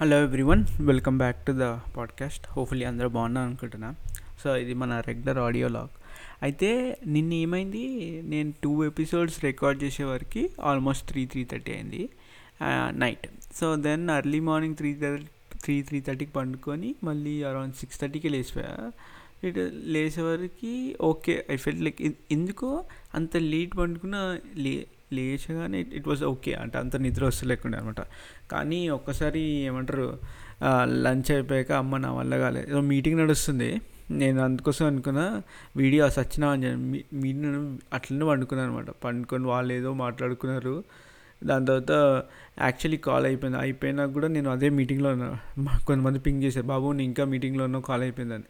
Hello everyone welcome back to the podcast hopefully అందరూ బాగున్నారు అనుకుంటున్నా. సో ఇది మన రెగ్యులర్ ఆడియో లాగ్ అయితే నిన్న ఏమైంది? నేను టూ ఎపిసోడ్స్ రికార్డ్ చేసేవరకు ఆల్మోస్ట్ త్రీ త్రీ థర్టీ అయింది night so then early morning three thirty three three థర్టీకి పండుకొని మళ్ళీ అరౌండ్ సిక్స్ థర్టీకి లేచిపోయా ఇటు లేచేవరకు ఓకే ఐ ఫెల్ట్ లైక్ ఎందుకో అంత లేట్ పండుకున్న లే లేచగానే ఇట్ వాజ్ ఓకే అంటే అంత నిద్ర వస్తలేకుండా అనమాట. కానీ ఒక్కసారి ఏమంటారు లంచ్ అయిపోయాక అమ్మ నా వల్ల కాలేదు ఏదో మీటింగ్ నడుస్తుంది. నేను అందుకోసం అనుకున్న వీడియో సచ్చినా అని చెప్పి మీటింగ్ అట్లనే పండుకున్నాను అనమాట. పండుకొని వాళ్ళు ఏదో మాట్లాడుకున్నారు. దాని తర్వాత యాక్చువల్లీ కాల్ అయిపోయింది. అయిపోయినా కూడా నేను అదే మీటింగ్లో ఉన్నా. కొంతమంది పింక్ చేశారు. బాబు నేను ఇంకా మీటింగ్లో ఉన్నా కాల్ అయిపోయిందని.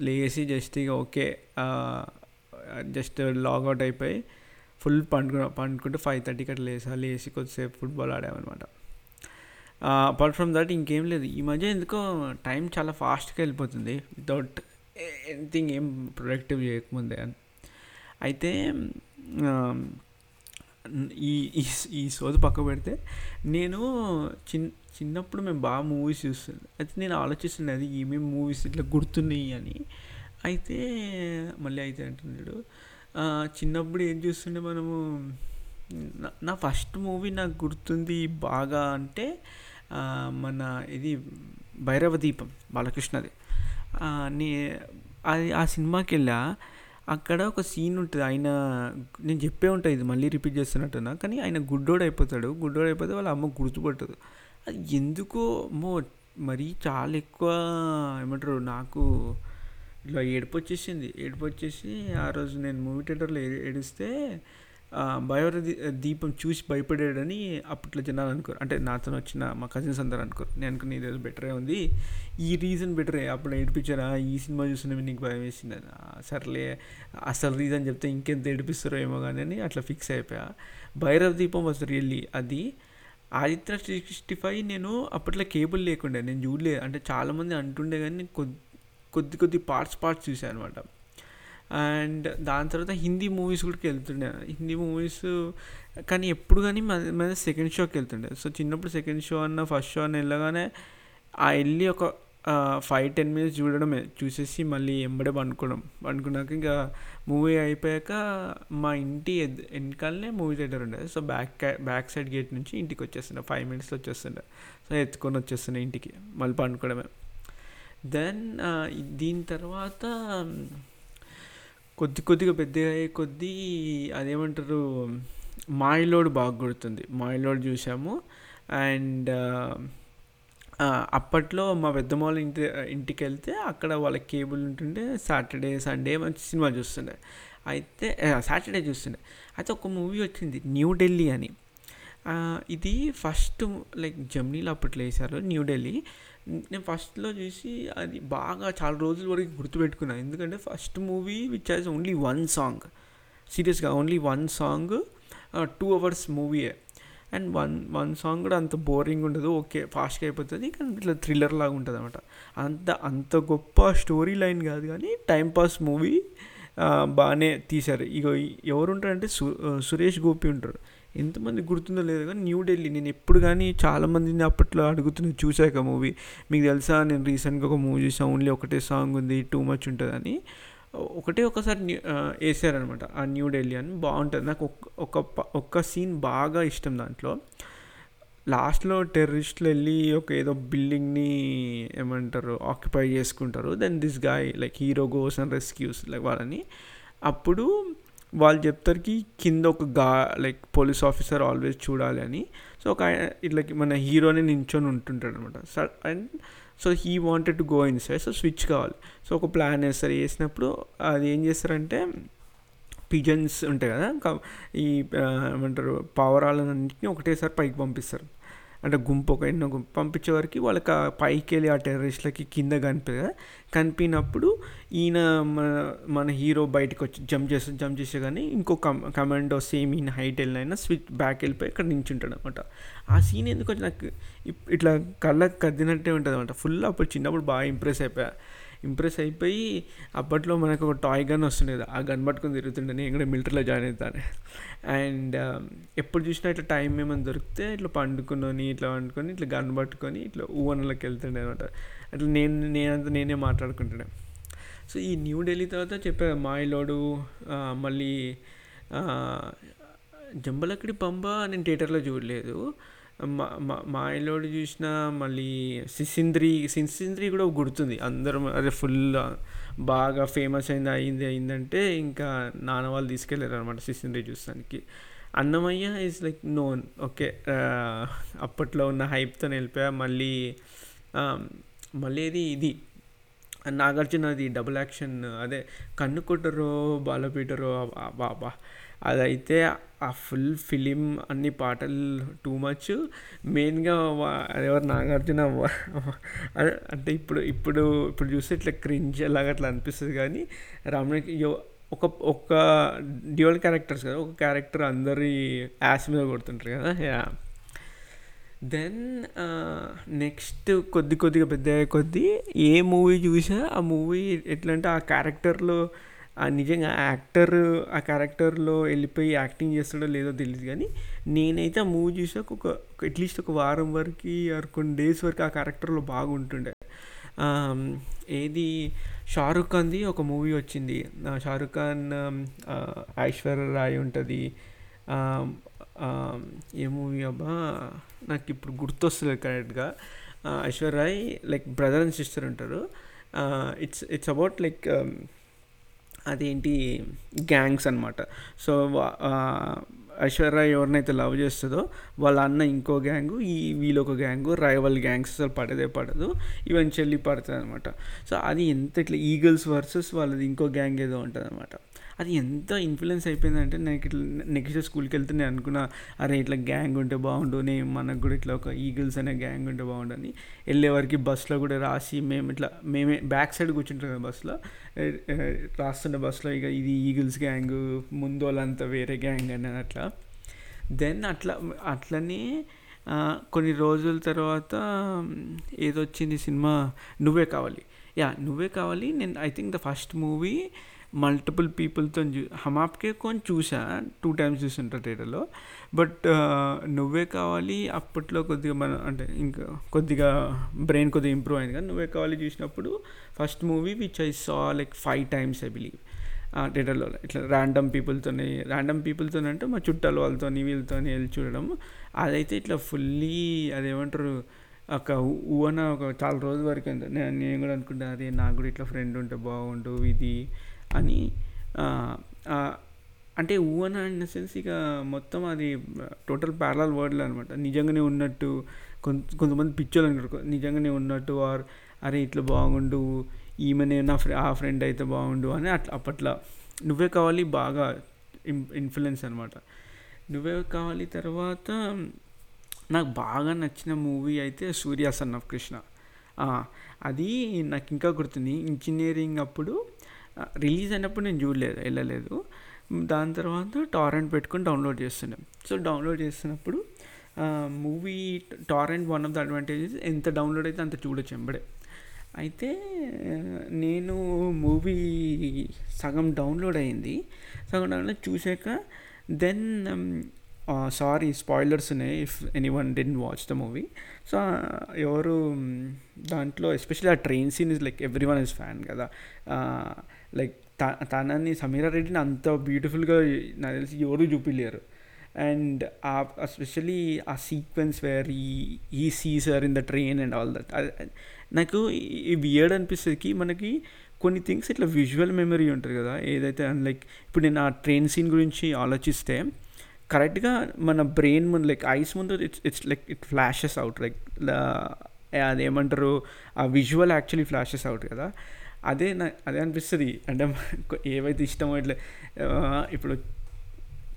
లేచి జస్ట్ ఇక ఓకే జస్ట్ లాగౌట్ అయిపోయి ఫుల్ పండుకు పండుకుంటే ఫైవ్ థర్టీకి అట్లా లేసా లేచి కొద్దిసేపు ఫుట్బాల్ ఆడామన్నమాట. అపార్ట్ ఫ్రమ్ దట్ ఇంకేం లేదు. ఈ మధ్య ఎందుకో టైం చాలా ఫాస్ట్గా వెళ్ళిపోతుంది. వితౌట్ ఎనీథింగ్ ఏం ప్రొడక్టివ్ చేయకముందే. అని అయితే ఈ ఈ సోది పక్క పెడితే నేను చిన్ చిన్నప్పుడు మేము బాగా మూవీస్ చూస్తుంది అయితే నేను ఆలోచిస్తున్నది అది ఏమేమి మూవీస్ ఇట్లా గుర్తున్నాయి అని. అయితే మళ్ళీ అయితే అంటున్నాడు చిన్నప్పుడు ఏం చూస్తుండే మనము? నా ఫస్ట్ మూవీ నాకు గుర్తుంది బాగా అంటే మన ఇది భైరవ దీపం బాలకృష్ణది నే అది ఆ సినిమాకి వెళ్ళా అక్కడ ఒక సీన్ ఉంటుంది. ఆయన నేను చెప్పే ఉంటా ఇది మళ్ళీ రిపీట్ చేస్తున్నట్టున్నా కానీ ఆయన గుడ్డోడు అయిపోతాడు గుడ్డోడు అయిపోతే వాళ్ళ అమ్మ గుర్తుపట్టదు. అది ఎందుకో మో మరీ చాలా ఎక్కువ ఏమంటారు నాకు ఇలా ఏడుపు వచ్చేసింది ఏడుపు వచ్చేసి ఆ రోజు నేను మూవీ థియేటర్లో ఏడిస్తే భయోర దీపం చూసి భయపడాడని అప్పట్లో జనాలు అనుకోరు. అంటే నాతో వచ్చిన మా కజిన్స్ అందరు అనుకోరు. నేను అనుకుని ఇది బెటరే ఉంది. ఈ రీజన్ బెటరే. అప్పుడు ఏడిపించారా? ఈ సినిమా చూసిన నీకు భయం వేసింది సర్లే అసలు రీజన్ చెప్తే ఇంకెంత ఏడిపిస్తారో ఏమో కానీ అని అట్లా ఫిక్స్ అయిపోయా. భైరవ దీపం వాజ్ రియల్లీ అది. ఆదిత్య సిక్స్టీ ఫైవ్ నేను అప్పట్లో కేబుల్ లేకుండే. నేను చూడలేదు. అంటే చాలామంది అంటుండే కానీ కొద్ది కొద్ది కొద్ది పార్ట్స్ పార్ట్స్ చూసాను అనమాట అండ్ దాని తర్వాత హిందీ మూవీస్ కూడా వెళ్తుండే హిందీ మూవీస్ కానీ ఎప్పుడు కానీ మన సెకండ్ షోకి వెళ్తుండే. సో చిన్నప్పుడు సెకండ్ షో అన్న ఫస్ట్ షో అన్న వెళ్ళగానే ఆ వెళ్ళి ఒక ఫైవ్ టెన్ మినిట్స్ చూడడమే. చూసేసి మళ్ళీ ఎంబడే పండుకోవడం. పండుకున్నాక ఇంకా మూవీ అయిపోయాక మా ఇంటి వెనకాలనే మూవీ థియేటర్ ఉండేది so back back side gate నుంచి ఇంటికి వచ్చేస్తుండే. ఫైవ్ మినిట్స్లో వచ్చేస్తుండే. సో ఎత్తుకొని వచ్చేస్తుండే ఇంటికి. మళ్ళీ పండుకోవడమే. దెన్ దీని తర్వాత కొద్ది కొద్దిగా పెద్దగా అయ్యే కొద్దీ అదేమంటారు మాయిలోడ్ బాగా గుర్తుంది మాయిలోడ్ చూసాము. అండ్ అప్పట్లో మా పెద్దమ్మ వాళ్ళ ఇంటి ఇంటికి వెళ్తే అక్కడ వాళ్ళ కేబుల్ ఉంటుండే. సాటర్డే సండే మంచి సినిమా చూస్తుండే. అయితే సాటర్డే చూస్తుండే. అయితే ఒక మూవీ వచ్చింది న్యూ ఢిల్లీ అని. ఇది ఫస్ట్ లైక్ జమ్నీలో అప్పట్లో వేశారు న్యూఢిల్లీ నేను ఫస్ట్లో చూసి అది బాగా చాలా రోజుల వరకు గుర్తుపెట్టుకున్నాను ఎందుకంటే first movie which has only one song సీరియస్గా only one song two hours మూవీయే and one one song కూడా అంత బోరింగ్ ఉండదు. ఓకే ఫాస్ట్గా అయిపోతుంది కానీ ఇట్లా థ్రిల్లర్ లాగా ఉంటుంది అనమాట అంత అంత గొప్ప స్టోరీ లైన్ కాదు కానీ టైంపాస్ మూవీ బాగానే తీశారు. ఇక ఎవరుంటారంటే సు సురేష్ గోపి ఉంటారు ఎంతమంది గుర్తుందో లేదు కానీ న్యూఢిల్లీ నేను ఎప్పుడు కానీ చాలామందిని అప్పట్లో అడుగుతున్న చూశాక మూవీ మీకు తెలుసా నేను రీసెంట్గా ఒక మూవీ చూసాను ఓన్లీ ఒకటే సాంగ్ ఉంది టూ మచ్ ఉంటుందని. ఒకటే ఒకసారి వేసారనమాట ఆ న్యూఢిల్లీ అని. బాగుంటుంది. నాకు ఒక ఒక్క సీన్ బాగా ఇష్టం దాంట్లో. లాస్ట్లో టెర్రరిస్టులు వెళ్ళి ఒక ఏదో బిల్డింగ్ని ఏమంటారు ఆక్యుపై చేసుకుంటారు. Then this guy like hero goes and rescues like వాళ్ళని. అప్పుడు వాళ్ళు చెప్తారుకి కింద ఒక గా లైక్ పోలీస్ ఆఫీసర్ ఆల్వేస్ చూడాలి అని. సో ఒక ఇట్లా మన హీరోని నించొని ఉంటుంటాడు అనమాట and so he wanted to go inside so switch కావాలి. సో ఒక ప్లాన్ వేస్తారు. వేసినప్పుడు అది ఏం చేస్తారంటే పిజన్స్ ఉంటాయి కదా ఈ ఏమంటారు పావురాలన్నింటినీ ఒకటేసారి పైకి పంపిస్తారు. అంటే గుంపు ఒక ఎన్నో గుంపు. పంపించే వరకు వాళ్ళకి పైకి వెళ్ళి ఆ టెర్రరిస్ట్లకి కింద కనిపి కనిపినప్పుడు ఈయన మన మన హీరో బయటకు వచ్చి జంప్ చేస్తే జంప్ చేసే కానీ ఇంకో కమ్ కమాండో సేమ్ ఈయన హైట్ వెళ్ళినైనా స్విచ్ బ్యాక్ వెళ్ళిపోయి ఇక్కడ నించుంటాడు అనమాట ఆ సీన్ ఎందుకు నాకు ఇట్లా కళ్ళకి కద్దినట్టే ఉంటుంది అనమాట ఫుల్ అప్పుడు చిన్నప్పుడు బాగా ఇంప్రెస్ అయిపోయా. ఇంప్రెస్ అయిపోయి అప్పట్లో మనకు ఒక టాయ్ గన్ వస్తుండేది ఆ గన్ పట్టుకొని తిరుగుతుండే నేను కూడా మిలిటరీలో జాయిన్ అవుతాను. అండ్ um, ఎప్పుడు చూసినా ఇట్లా టైం ఏమైనా దొరికితే ఇట్లా పండుకుని ఇట్లా పండుకొని ఇట్లా గన్ పట్టుకొని ఇట్లా ఊవనలోకి వెళ్తుండే అనమాట. అట్లా నేను నేనంతా నేనే మాట్లాడుకుంటుండే. సో ఈ న్యూ ఢిల్లీ తర్వాత చెప్పా మాయలోడు మళ్ళీ జంబలక్కడి పంబ నేను థియేటర్లో చూడలేదు. మా మా చూసిన మళ్ళీ సిసింద్రి సిసింద్రి కూడా గుర్తుంది. అందరం అదే ఫుల్ బాగా ఫేమస్ అయింది అయింది అయిందంటే ఇంకా నాన్న వాళ్ళు తీసుకెళ్ళారు అనమాట సిసింద్రి చూస్తానికి. Annamayya is like known okay అప్పట్లో ఉన్న హైప్తో వెళ్ళిపోయా. మళ్ళీ మళ్ళీ ఇది ఇది? నాగార్జునది డబుల్ యాక్షన్ అదే కన్ను కొట్టరో బాలపీటరో బాబా అదైతే ఆ ఫుల్ ఫిలిం అన్ని పాటలు టూ మచ్. మెయిన్గా ఎవరు నాగార్జున అంటే ఇప్పుడు ఇప్పుడు ఇప్పుడు చూస్తే ఇట్లా క్రింజ్ అలాగ అట్లా అనిపిస్తుంది కానీ రామణకి ఒక ఒక డ్యూయల్ క్యారెక్టర్స్ కదా ఒక క్యారెక్టర్ అందరి యాస్ మీద కొడుతుంటారు కదా యా దెన్ నెక్స్ట్ కొద్ది కొద్దిగా పెద్ద కొద్దీ ఏ మూవీ చూసా ఆ మూవీ ఎట్లా అంటే ఆ క్యారెక్టర్లో నిజంగా యాక్టర్ ఆ క్యారెక్టర్లో వెళ్ళిపోయి యాక్టింగ్ చేస్తాడో లేదో తెలియదు కానీ నేనైతే ఆ మూవీ చూసాక ఒక అట్లీస్ట్ ఒక వారం వరకు కొన్ని డేస్ వరకు ఆ క్యారెక్టర్లో బాగుంటుండే. ఏది? షారుఖ్ ఖాన్ది ఒక మూవీ వచ్చింది. షారుఖ్ ఖాన్ ఐశ్వర్య రాయ్ ఉంటుంది. ఏ మూవీ అబ్బా? నాకు ఇప్పుడు గుర్తొస్తుంది కరెక్ట్గా. Aishwarya Rai like brother and sister ఉంటారు. ఇట్స్ ఇట్స్ అబౌట్ లైక్ అదేంటి గ్యాంగ్స్ అనమాట సో ఐశ్వర్య ఎవరినైతే లవ్ చేస్తుందో వాళ్ళ అన్న ఇంకో గ్యాంగు ఈ వీళ్ళు ఒక గ్యాంగు రైవల్ గ్యాంగ్స్ అసలు పడదే పడదు. ఈవెన్చువల్లీ పడుతుంది అనమాట సో అది ఎంత ఇట్లా ఈగల్స్ వర్సెస్ వాళ్ళది ఇంకో గ్యాంగ్ ఏదో ఉంటుంది అనమాట అది ఎంత ఇన్ఫ్లుయెన్స్ అయిపోయిందంటే నాకు ఇట్లా నెక్స్ట్ స్కూల్కి వెళ్తే నేను అనుకున్నా అరే ఇట్లా గ్యాంగ్ ఉంటే బాగుండు నేను మనకు కూడా ఇట్లా ఒక ఈగిల్స్ అనే గ్యాంగ్ ఉంటే బాగుండు అని. వెళ్ళే వరకు బస్సులో కూడా రాసి మేము ఇట్లా మేమే బ్యాక్ సైడ్ కూర్చుంటాం కదా బస్సులో రాస్తుండే బస్సులో ఇక ఇది ఈగిల్స్ గ్యాంగ్ ముందు వాళ్ళంతా వేరే గ్యాంగ్ అని అట్లా. దెన్ అట్లా అట్లనే కొన్ని రోజుల తర్వాత ఏదొచ్చింది సినిమా నువ్వే కావాలి. యా నువ్వే కావాలి. నేను I think the first movie multiple పీపుల్తో చూ హమాప్కే కొని చూసా టూ టైమ్స్ చూసింటా థియేటర్లో బట్ నువ్వే కావాలి అప్పట్లో కొద్దిగా మన అంటే ఇంకా కొద్దిగా బ్రెయిన్ కొద్దిగా ఇంప్రూవ్ అయింది కానీ నువ్వే కావాలి చూసినప్పుడు first movie which I saw like five times I believe థియేటర్లో ఇట్లా ర్యాండమ్ పీపుల్తోనే ర్యాండమ్ పీపుల్తో అంటే మా చుట్టాలు వాళ్ళతో వీళ్ళతో వెళ్ళి చూడడం. అదైతే ఇట్లా ఫుల్లీ అదేమంటారు ఒక ఊన ఒక చాలా రోజుల వరకు నేను నేను కూడా అనుకుంటా అదే నాకు కూడా ఇట్లా ఫ్రెండ్ ఉంటే బాగుండు ఇది అని అంటే ఊహన ఇన్ సెన్స్ ఇక మొత్తం అది టోటల్ ప్యారల్ వర్డ్లు అనమాట నిజంగానే ఉన్నట్టు కొంత కొంతమంది పిక్చర్లు అనుకుంటారు. నిజంగానే ఉన్నట్టు ఆర్ అరే ఇట్లా బాగుండు ఈమెనే నా ఫ్రె ఆ ఫ్రెండ్ అయితే బాగుండు అని అట్లా అప్పట్లో. నువ్వే కావాలి బాగా ఇన్ఫ్లుయెన్స్ అనమాట నువ్వే కావాలి తర్వాత నాకు బాగా నచ్చిన మూవీ అయితే సూర్య సన్ ఆఫ్ కృష్ణ. అది నాకు ఇంకా గుర్తుంది. ఇంజనీరింగ్ అప్పుడు రిలీజ్ అయినప్పుడు నేను చూడలేదు వెళ్ళలేదు. దాని తర్వాత టారెంట్ పెట్టుకొని డౌన్లోడ్ చేస్తున్నాం. సో డౌన్లోడ్ చేస్తున్నప్పుడు movie torrent one of the advantages ఎంత డౌన్లోడ్ అయితే అంత చూడొచ్చు ఎంబడే. అయితే నేను మూవీ సగం డౌన్లోడ్ అయింది. సగం డౌన్లోడ్ చూసాక దెన్ సారీ స్పాయిలర్స్ ఉన్నాయి if anyone didn't watch the movie so ఎవరు దాంట్లో ఎస్పెషల్లీ ఆ train scene is like everyone is fan కదా లైక్ తనని సమీరా రెడ్డిని అంత బ్యూటిఫుల్గా నాకు తెలిసి ఎవరు చూపించలేరు అండ్ ఆ ఎస్పెషలీ ఆ సీక్వెన్స్ వేర్ ఈ ఈ scissor in the train and all that నాకు ఈ వియర్డ్ అనిపిస్తుంది మనకి కొన్ని థింగ్స్ ఇట్లా విజువల్ మెమరీ ఉంటుంది కదా. ఏదైతే లైక్ ఇప్పుడు నేను ఆ ట్రైన్ సీన్ గురించి ఆలోచిస్తే కరెక్ట్గా మన బ్రెయిన్ ముందు లైక్ ఐస్ ముందు it's it's like it flashes out like అదేమంటారు ఆ విజువల్ యాక్చువల్లీ ఫ్లాషెస్ అవుట్ కదా. అదే నా అదే అనిపిస్తుంది. అంటే ఏవైతే ఇష్టమో ఇట్లా ఇప్పుడు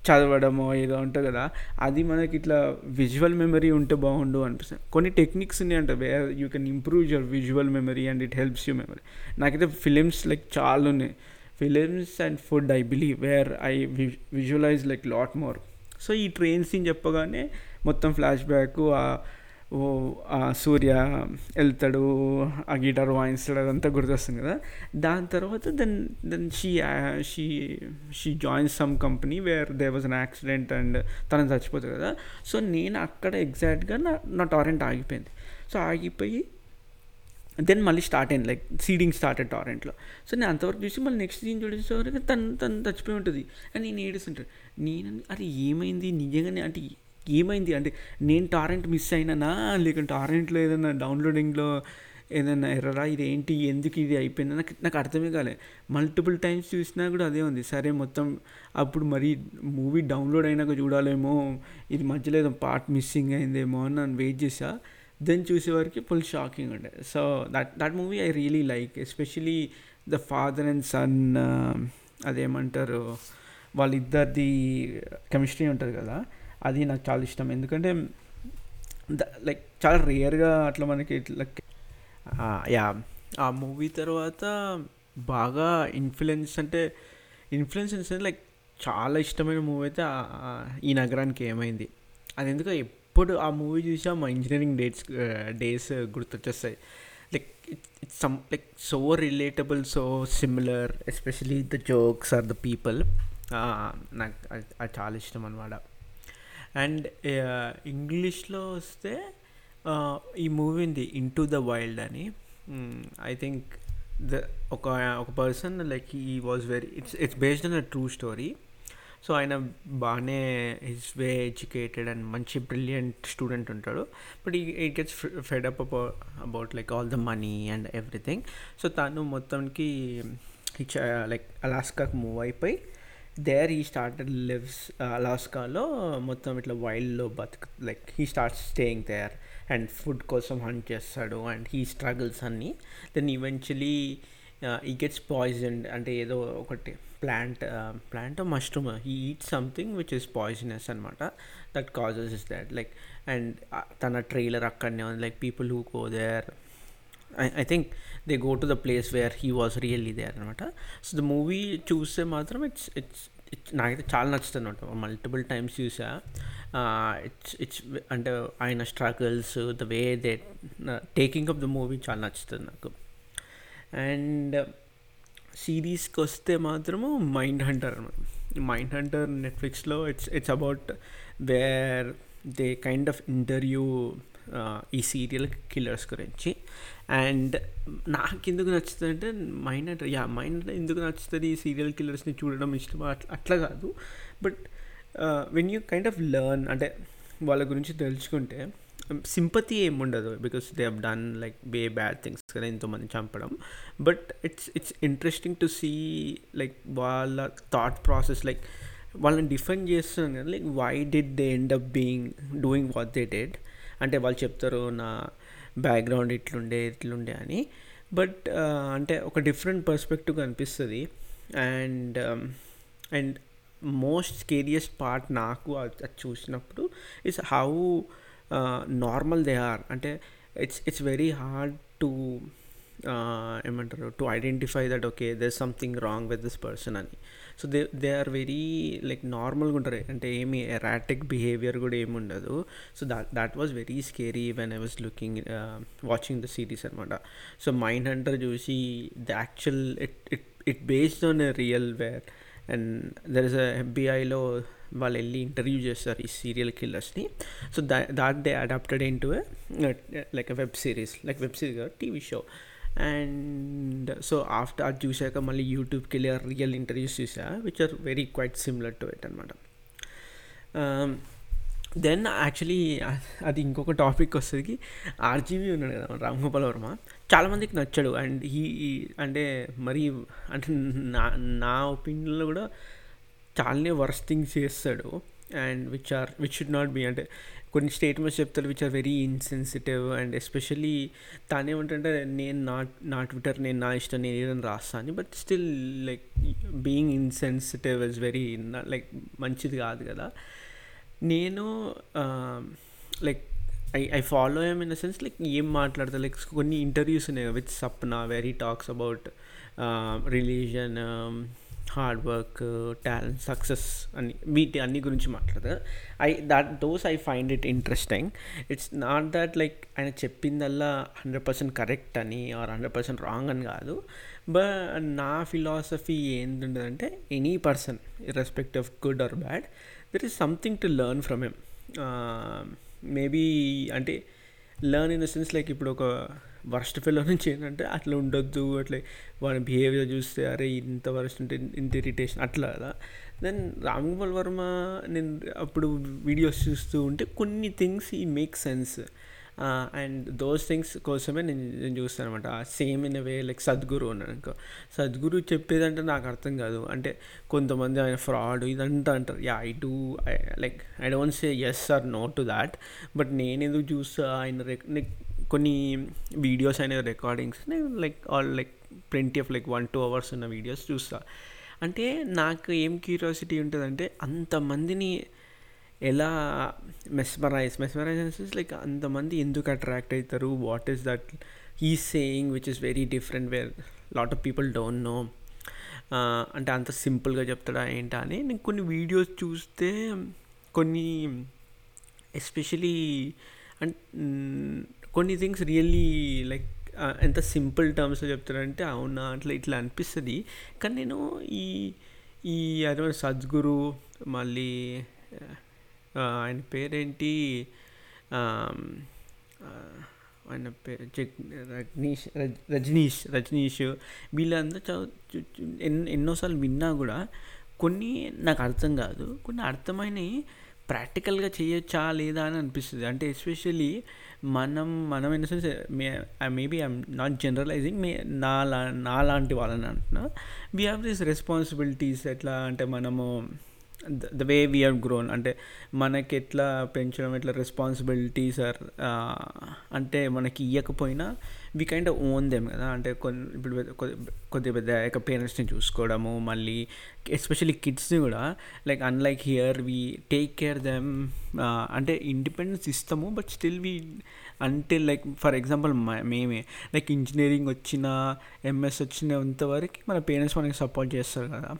చదవడమో ఏదో ఉంటుంది కదా అది మనకి ఇట్లా విజువల్ మెమరీ ఉంటే బాగుండు అనిపిస్తుంది. కొన్ని టెక్నిక్స్ ఉన్నాయంట where you can improve your visual memory and it helps you memory నాకైతే ఫిలిమ్స్ లైక్ చాలా ఉన్నాయి. Films and food I believe where I visualise like lot more so ఈ ట్రైన్ సీన్ చెప్పగానే మొత్తం ఫ్లాష్ బ్యాక్ సూర్య వెళ్తాడు ఆ guitar వాయిస్తాడు అదంతా గుర్తొస్తుంది కదా. దాని తర్వాత then then she she she join some company where they was an accident and తను చచ్చిపోతుంది కదా. సో నేను అక్కడ ఎగ్జాక్ట్గా నా నా టారెంట్ ఆగిపోయింది. సో ఆగిపోయి దెన్ మళ్ళీ స్టార్ట్ అయింది. లైక్ సీడింగ్ స్టార్ట్ అయ్యి టారెంట్లో సో నేను అంతవరకు చూసి మళ్ళీ నెక్స్ట్ సీన్ వరకు తను తను చచ్చిపోయి ఉంటుంది. అని నేను ఏడుస్తుంటాడు నేను అరే ఏమైంది? నిజంగానే అంటే ఏమైంది? అంటే నేను టారెంట్ మిస్ అయినానా? లేకుంటే టారెంట్లో ఏదైనా డౌన్లోడింగ్లో ఏదైనా ఎర్రరా? ఇది ఏంటి? ఎందుకు ఇది అయిపోయింది? నాకు నాకు అర్థమే కాలే. మల్టిపుల్ టైమ్స్ చూసినా కూడా అదే ఉంది. సరే మొత్తం అప్పుడు మరి మూవీ డౌన్లోడ్ అయినాక చూడాలేమో ఇది మధ్యలో ఏదో పార్ట్ మిస్సింగ్ అయిందేమో అని నన్ను వెయిట్ చేసా దెన్ చూసేవారికి ఫుల్ షాకింగ్ ఉండే. So that that movie I really like. Especially the father and son అదేమంటారు? వాళ్ళిద్దరిది కెమిస్ట్రీ ఉంటుంది కదా? అది నాకు చాలా ఇష్టం. ఎందుకంటే లైక్ చాలా రేర్గా అట్లా మనకి ఇట్లా యా. ఆ మూవీ తర్వాత బాగా ఇన్ఫ్లుయెన్స్ అంటే ఇన్ఫ్లుయెన్స్ అంటే లైక్ చాలా ఇష్టమైన మూవీ అయితే ఈ నగరానికి ఏమైంది. అది ఎందుకో ఎప్పుడు ఆ మూవీ చూసా మా engineering dates days గుర్తొచ్చేస్తాయి. Like it's some like so relatable so similar especially the jokes or the people. నాకు అది చాలా ఇష్టం అనమాట అండ్ ఇంగ్లీష్లో వస్తే ఈ మూవీ ఉంది ఇన్ ద వైల్డ్ అని. ఐ థింక్ ద ఒక ఒక person like he was very it's it's based on a true story so ఆయన బాగానే హిస్ వే ఎడ్యుకేటెడ్ అండ్ మంచి బ్రిలియంట్ స్టూడెంట్ ఉంటాడు. But he it gets fed up about like all the money and everything so తను మొత్తానికి like అలాస్కాకి move అయిపోయి there he started lives అలాస్కాలో మొత్తం ఇట్లా వైల్డ్లో బతుకు like he start staying there and food కోసం హంట్ చేస్తాడు అండ్ హీ స్ట్రగుల్స్ అన్నీ. Then eventually he gets poisoned అంటే ఏదో ఒకటి plant plant mushroom he eat something which is poisonous అనమాట that causes is that like and తన trailer అక్కడనే ఉంది. Like people who go there I think they go to the place where he was really there అనమాట. So the movie చూస్తే మాత్రం it's it's it's నాకైతే చాలా నచ్చుతుంది అనమాట. మల్టిపుల్ టైమ్స్ చూసా. ఇట్స్ ఇట్స్ అంటే ఆయన struggles the way they taking up the movie చాలా నచ్చుతుంది నాకు. అండ్ సిరీస్కి వస్తే మాత్రము మైండ్ హంటర్ అనమాట. మైండ్ హంటర్ నెట్ఫ్లిక్స్లో it's it's about where they kind of interview ఈ సీరియల్ కిల్లర్స్ గురించి. అండ్ నాకు ఎందుకు నచ్చుతుంది అంటే మైండ్ అంటే యా మైండ్ ఎందుకు నచ్చుతుంది ఈ సీరియల్ కిల్లర్స్ని చూడడం ఇష్టం అట్లా అట్లా కాదు. But when you kind of learn అంటే వాళ్ళ గురించి తెలుసుకుంటే um, సింపతి ఏముండదు because they have done like be bad things కదా ఎంతోమంది చంపడం. But it's it's interesting to see like వాళ్ళ థాట్ ప్రాసెస్ లైక్ వాళ్ళని డిఫెండ్ చేస్తున్నాను కదా like why did they end up being doing what they did అంటే వాళ్ళు చెప్తారు నా బ్యాక్గ్రౌండ్ ఇట్లుండే ఇట్లుండే అని. బట్ అంటే ఒక డిఫరెంట్ పర్స్పెక్టివ్ కనిపిస్తుంది. And and most scariest part నాకు అది చూసినప్పుడు is how normal they are అంటే it's it's very hard to ఏమంటారు to identify that okay there something wrong with this person అని. So they they are very like నార్మల్గా ఉంటారు. అంటే ఏమి ఎరాటిక్ బిహేవియర్ కూడా ఏమి ఉండదు. So that that was very scary when I was looking watching the series అనమాట so mind Hunter చూసి the actual it it it based on a real where and there is ఎఫ్బిఐలో వాళ్ళు వెళ్ళి interview చేస్తారు ఈ serial కిల్లర్స్ని so that that they adapted in to like web series like web series TV show and so after అది చూశాక మళ్ళీ యూట్యూబ్కి వెళ్ళి real interviews చూసా which are very quite similar to it అనమాట దెన్ యాక్చువల్లీ అది ఇంకొక టాపిక్ వస్తుంది. ఆర్జీవీ ఉన్నాడు కదా రామ్ గోపాల్ వర్మ. చాలామందికి నచ్చాడు. అండ్ ఈ అంటే మరి అంటే నా నా ఒపీనియన్లో కూడా చాలానే వర్స్ థింగ్స్ చేస్తాడు. And which are which should not be అంటే కొన్ని స్టేట్మెంట్స్ చెప్తారు which are very insensitive and especially తానేమంటే నేను నా నా ట్విట్టర్ నేను నా ఇష్టం నేను ఏదైనా రాస్తాను. But still like being insensitive is very like మంచిది కాదు కదా. నేను like I I follow him in the sense like ఏం మాట్లాడతా? లైక్ కొన్ని ఇంటర్వ్యూస్ ఉన్నాయి with Sapna very talks about religion hard work talent success అని వీటి అన్ని గురించి మాట్లాడతారు I that those I find it interesting it's not that like ఆయన చెప్పిందల్లా హండ్రెడ్ పర్సెంట్ కరెక్ట్ అని ఆర్ హండ్రెడ్ పర్సెంట్ రాంగ్ అని కాదు. బట్ నా ఫిలాసఫీ ఏంటంటే any person irrespect of good or bad there is something to learn from him maybe అంటే learn in the sense like ఇప్పుడు ఒక వర్స్ట్ ఫెలో నుంచి ఏంటంటే అట్లా ఉండొద్దు అట్లా వాడి బిహేవియర్ చూస్తే అరే ఇంత వర్స్ట్ ఉంటే ఇంత ఇరిటేషన్ అట్లా కదా. దెన్ రామ్ గోపాల్ వర్మ నేను అప్పుడు వీడియోస్ చూస్తూ ఉంటే కొన్ని things he make sense. And those things కోసమే నేను నేను చూస్తాను అనమాట same in way like Sadhguru అన్నాను అనుకో. సద్గురు చెప్పేదంటే నాకు అర్థం కాదు. అంటే కొంతమంది ఆయన ఫ్రాడ్ ఇదంతా అంటారు. Yeah I do like I don't say yes or no to that but నేను ఎందుకు చూస్తా? ఆయన రెక్ కొన్ని వీడియోస్ అయిన రికార్డింగ్స్ నేను like all like twenty of like one two hours ఉన్న వీడియోస్ చూస్తా. అంటే నాకు ఏం క్యూరియాసిటీ ఉంటుందంటే అంతమందిని ఎలా మెస్మరైజ్ మెస్మరైజ్ లైక్ అంతమంది ఎందుకు అట్రాక్ట్ అవుతారు what is that he saying which is very different where lot of people don't know అంటే అంత సింపుల్గా చెప్తాడా ఏంటా అని నేను కొన్ని వీడియోస్ చూస్తే కొన్ని ఎస్పెషలీ అండ్ కొన్ని థింగ్స్ రియల్లీ లైక్ ఎంత సింపుల్ టర్మ్స్లో చెప్తారంటే అవునా? అట్లా ఇట్లా అనిపిస్తుంది. కానీ నేను ఈ ఈ అదే సద్గురు మళ్ళీ ఆయన పేరేంటి? ఆయన పేరు రజనీష్ రజనీష్ రజనీష్. వీళ్ళందరూ చదువు ఎన్నోసార్లు విన్నా కూడా కొన్ని నాకు అర్థం కాదు కొన్ని అర్థమైనవి ప్రాక్టికల్గా చేయొచ్చా లేదా అని అనిపిస్తుంది. అంటే ఎస్పెషల్లీ మనం మనం in sense may maybe I'm not generalising may నా నా లాంటి వాళ్ళని అంటున్నా. వీ హ్యావ్ దిస్ రెస్పాన్సిబిలిటీస్ ఎట్లా అంటే మనము the way we have grown అంటే మనకి ఎట్లా పెంచడం ఎట్లా రెస్పాన్సిబిలిటీస్ ఆర్ అంటే మనకి ఇవ్వకపోయినా వీ కైండ్ ఓన్ దెమ్ కదా. అంటే కొన్ని ఇప్పుడు కొద్దిగా పెద్ద యొక్క పేరెంట్స్ని చూసుకోవడము మళ్ళీ ఎస్పెషల్లీ కిడ్స్ని కూడా like unlike here we take care them అంటే ఇండిపెండెన్స్ ఇస్తాము బట్ స్టిల్ వీ అంటే లైక్ ఫర్ ఎగ్జాంపుల్ మేమే లైక్ ఇంజనీరింగ్ వచ్చిన ఎంఎస్ వచ్చినంత వరకు మన పేరెంట్స్ మనకి సపోర్ట్ చేస్తారు కదా.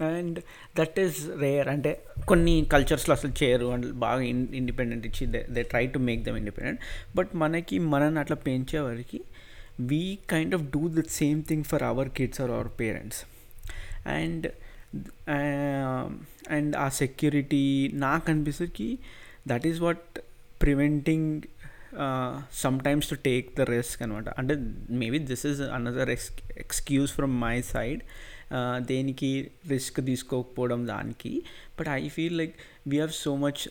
And that is rare. అంటే కొన్ని కల్చర్స్లో అసలు చేయరు. అండ్ బాగా ఇన్ ఇండిపెండెంట్ ఇచ్చి they they try to make them independent but మనకి మనని అట్లా పెంచే we kind of do the same thing for our kids or our parents and and ఆ సెక్యూరిటీ నాకు అనిపిస్తుంది that is what preventing sometimes to take the risk అనమాట అంటే maybe this is another ex excuse from my side దేనికి risk తీసుకోకపోవడం దానికి. But I feel like we have so much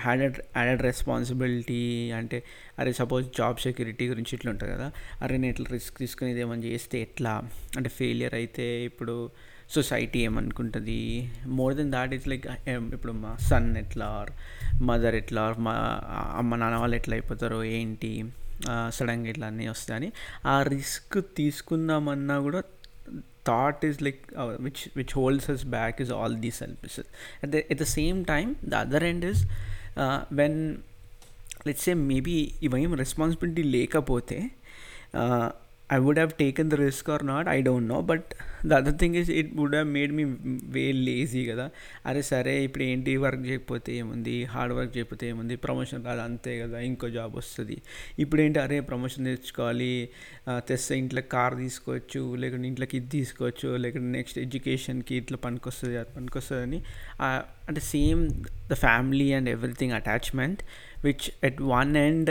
added added responsibility అంటే అరే suppose job security గురించి ఇట్లా ఉంటుంది కదా అరే నేను ఇట్లా రిస్క్ తీసుకుని ఏమైనా చేస్తే ఎట్లా? అంటే ఫెయిలియర్ అయితే ఇప్పుడు సొసైటీ ఏమనుకుంటుంది? More than that it's like ఇప్పుడు మా సన్ ఎట్లా ఆర్ మదర్ ఎట్లా ఆర్ మా అమ్మ నాన్న వాళ్ళు ఎట్లా అయిపోతారో ఏంటి? సడన్గా ఇట్లా అన్నీ వస్తాయని. ఆ రిస్క్ తీసుకుందామన్నా కూడా thought is like uh, which which holds us back is all these selfishes at the, at the same time the other end is uh, when let's say maybe ఇవేం రెస్పాన్సిబిలిటీ లేకపోతే I would have taken the risk or not I don't know but the other thing is it would have made me way lazy కదా. అరే సరే ఇప్పుడు ఏంటి work చేయకపోతే ఏముంది? Hard work చేయకపోతే ఏముంది? ప్రమోషన్ కాదు అంతే కదా ఇంకో జాబ్ వస్తుంది. ఇప్పుడు ఏంటి? అరే ప్రమోషన్ తెచ్చుకోవాలి. తెస్తే ఇంట్లో కార్ తీసుకోవచ్చు లేకుంటే ఇంట్లోకి ఇది తీసుకోవచ్చు లేకుంటే నెక్స్ట్ ఎడ్యుకేషన్కి ఇట్లా పనికొస్తుంది అది పనికొస్తుంది అని అంటే same the family and everything attachment which at one end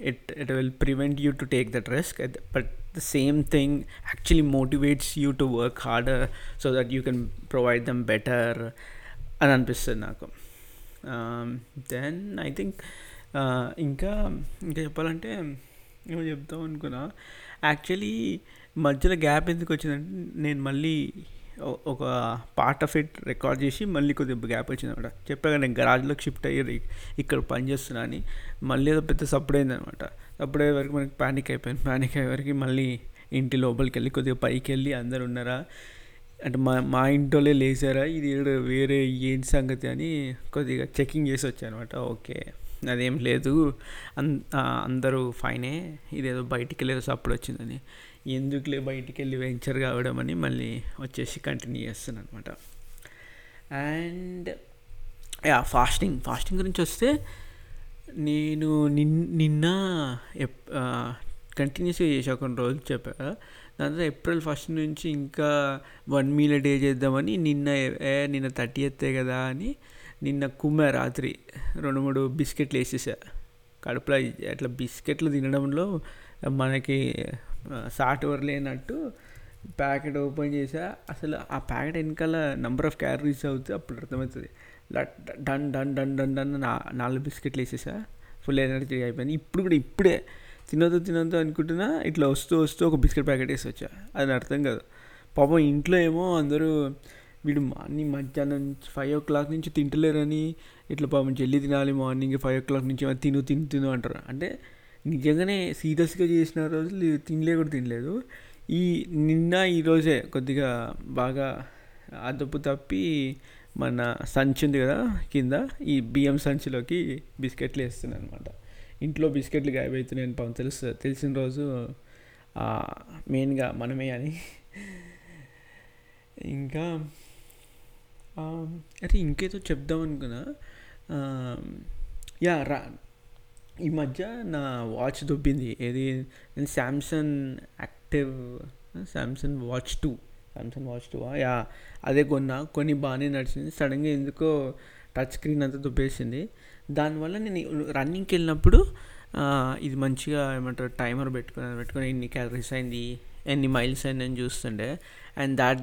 it it will prevent you to take that risk but the same thing actually motivates you to work harder so that you can provide them better. అని అనిపిస్తుంది నాకు. Then I think ఇంకా ఇంకా చెప్పాలంటే ఏమో చెప్తాం అనుకున్నా. Actually మధ్యలో గ్యాప్ ఎందుకు వచ్చిందంటే నేను మళ్ళీ ఒక పార్ట్ ఆఫ్ ఇట్ రికార్డ్ చేసి మళ్ళీ కొద్దిగా గ్యాప్ వచ్చింది అనమాట చెప్పాక నేను గరాజ్లోకి షిఫ్ట్ అయ్యి ఇక్కడ పని చేస్తున్నా అని. మళ్ళీ ఏదో పెద్ద అయింది అయిందనమాట అప్పుడే వరకు మనకి ప్యానిక్ అయిపోయింది. ప్యానిక్ అయ్యే వరకు మళ్ళీ ఇంటి లోపలికి వెళ్ళి కొద్దిగా పైకి వెళ్ళి అందరు ఉన్నారా? అంటే మా మా ఇంటోళ్ళే లేచారా ఇది వేరే ఏంటి సంగతి అని కొద్దిగా చెకింగ్ చేసి వచ్చానమాట. ఓకే అదేం లేదు. అన్ అందరూ ఫైనే. ఇదేదో బయటికి వెళ్ళేదో సప్పుడు వచ్చిందని. ఎందుకులే బయటికి వెళ్ళి వెంచర్ కావడం అని మళ్ళీ వచ్చేసి కంటిన్యూ చేస్తాను అనమాట అండ్ యా ఫాస్టింగ్ ఫాస్టింగ్ గురించి వస్తే నేను నిన్ నిన్న ఎప్ కంటిన్యూస్గా చేసా కొన్ని రోజులు చెప్పా. దాంతో ఏప్రిల్ ఫస్ట్ నుంచి ఇంకా వన్ మీల్ డే చేద్దామని నిన్న ఏ నిన్న థర్టీ ఎత్తే కదా అని నిన్న కుమ్మా రాత్రి రెండు మూడు బిస్కెట్లు వేసేసా. కడుపులో అట్లా బిస్కెట్లు తినడంలో మనకి సాటువర్ లేనట్టు ప్యాకెట్ ఓపెన్ చేసా. అసలు ఆ ప్యాకెట్ వెనకాల నెంబర్ ఆఫ్ క్యాలరీస్ అవుతుంది అప్పుడు అర్థమవుతుంది. Done done done done done నా నాలుగు బిస్కెట్లు వేసేసా. ఫుల్ ఎనర్జీ అయిపోయింది. ఇప్పుడు కూడా ఇప్పుడే తినొద్దు తినొద్దు అనుకుంటున్నా ఇట్లా వస్తూ వస్తూ ఒక బిస్కెట్ ప్యాకెట్ వేసి వచ్చా అది అర్థం కాదు. పాపం ఇంట్లో ఏమో అందరూ వీడు మార్నింగ్ మధ్యాహ్నం నుంచి ఫైవ్ ఓ క్లాక్ నుంచి తింటలేరని ఇట్లా పాపం జల్లి తినాలి మార్నింగ్ ఫైవ్ ఓ క్లాక్ నుంచి తిను తిను తిను అంటారు. అంటే నిజంగానే సీరియస్గా చేసిన రోజులు తినలే కూడా తినలేదు. ఈ నిన్న ఈరోజే కొద్దిగా బాగా అదుపు తప్పి మన సంచి ఉంది కదా కింద ఈ బియ్యం సంచిలోకి బిస్కెట్లు వేస్తున్నాను అనమాట ఇంట్లో బిస్కెట్లు గాయబైతున్నాయని పాపం తెలుసు తెలిసిన రోజు మెయిన్గా మనమే అని. ఇంకా అరే ఇంకేదో చెప్దాం అనుకున్నా. యా రా ఈ మధ్య నా వాచ్ దొబ్బింది. ఏది? నేను Samsung active Samsung watch two Samsung watch two yeah అదే కొన్నా. కొన్ని బాగానే నడిచింది. సడన్గా ఎందుకో టచ్ స్క్రీన్ అంతా దుబ్బేసింది. దానివల్ల నేను రన్నింగ్కి వెళ్ళినప్పుడు ఇది మంచిగా ఏమంటారు టైమర్ పెట్టుకుని పెట్టుకుని ఎన్ని క్యాలరీస్ అయింది ఎన్ని మైల్స్ అయింది అని చూస్తుండే. And that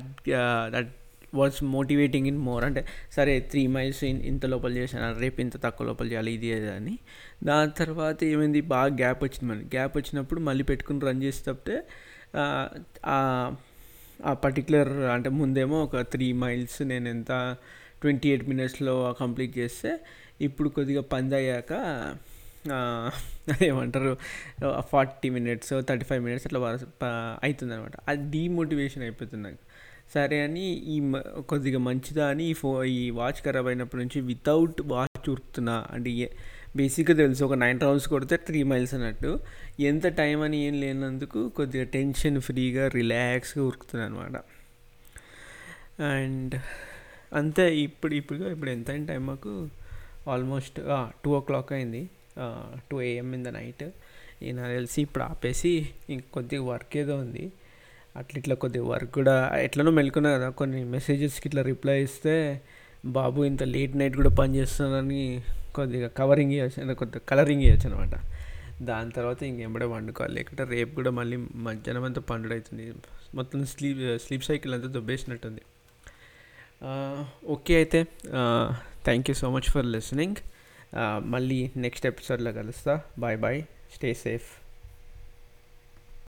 that was motivating in more అంటే సరే త్రీ మైల్స్ ఇంత లోపల చేశాను రేపు ఇంత తక్కువ లోపల చేయాలి ఇది అని. దాని తర్వాత ఏమైంది బాగా గ్యాప్ వచ్చింది మళ్ళీ. గ్యాప్ వచ్చినప్పుడు మళ్ళీ పెట్టుకుని రన్ చేసేటప్పుడే ఆ పర్టికులర్ అంటే ముందేమో ఒక త్రీ మైల్స్ నేను ఎంత ట్వంటీ ఎయిట్ మినిట్స్లో కంప్లీట్ చేస్తే ఇప్పుడు కొద్దిగా పంది అయ్యాక ఏమంటారు forty minutes thirty five minutes అట్లా అవుతుంది అనమాట అది డీమోటివేషన్ అయిపోతుంది నాకు. సరే అని ఈ కొద్దిగా మంచిదా అని ఈ ఫో ఈ వాచ్ ఖరాబ్ అయినప్పటి నుంచి వితౌట్ వాచ్ ఉరుకుతున్నా. అంటే బేసిక్గా తెలుసు ఒక నైన్ రౌండ్స్ కొడితే త్రీ మైల్స్ అన్నట్టు. ఎంత టైం అని ఏం లేనందుకు కొద్దిగా టెన్షన్ ఫ్రీగా రిలాక్స్గా ఉరుకుతున్నాను అనమాట అండ్ అంతే ఇప్పుడు ఇప్పుడు ఇప్పుడు ఎంత అయిన టైం మాకు? ఆల్మోస్ట్ టూ ఓ క్లాక్ అయింది. Two AM in the night. నాకు తెలిసి ఇప్పుడు ఆపేసి ఇంక కొద్దిగా వర్క్ ఏదో ఉంది. అట్లా ఇట్లా కొద్దిగా వర్క్ కూడా ఎట్లనో మెలుకున్నా కదా కొన్ని మెసేజెస్కి ఇట్లా రిప్లై ఇస్తే బాబు ఇంత లేట్ నైట్ కూడా పని చేస్తున్నానని కొద్దిగా కవరింగ్ ఇవ్వచ్చు కొద్దిగా కలరింగ్ ఇవ్వచ్చు అనమాట దాని తర్వాత ఇంకెంబడే వండుకోవాలి. లేకుంటే రేపు కూడా మళ్ళీ మధ్యాహ్నం అంతా పండుడు అవుతుంది మొత్తం స్లీప్ స్లీప్ సైకిల్ అంతా దుబ్బేసినట్టుంది. ఓకే అయితే. Thank you so much for listening మళ్ళీ నెక్స్ట్ ఎపిసోడ్లో కలుస్తా. Bye bye stay safe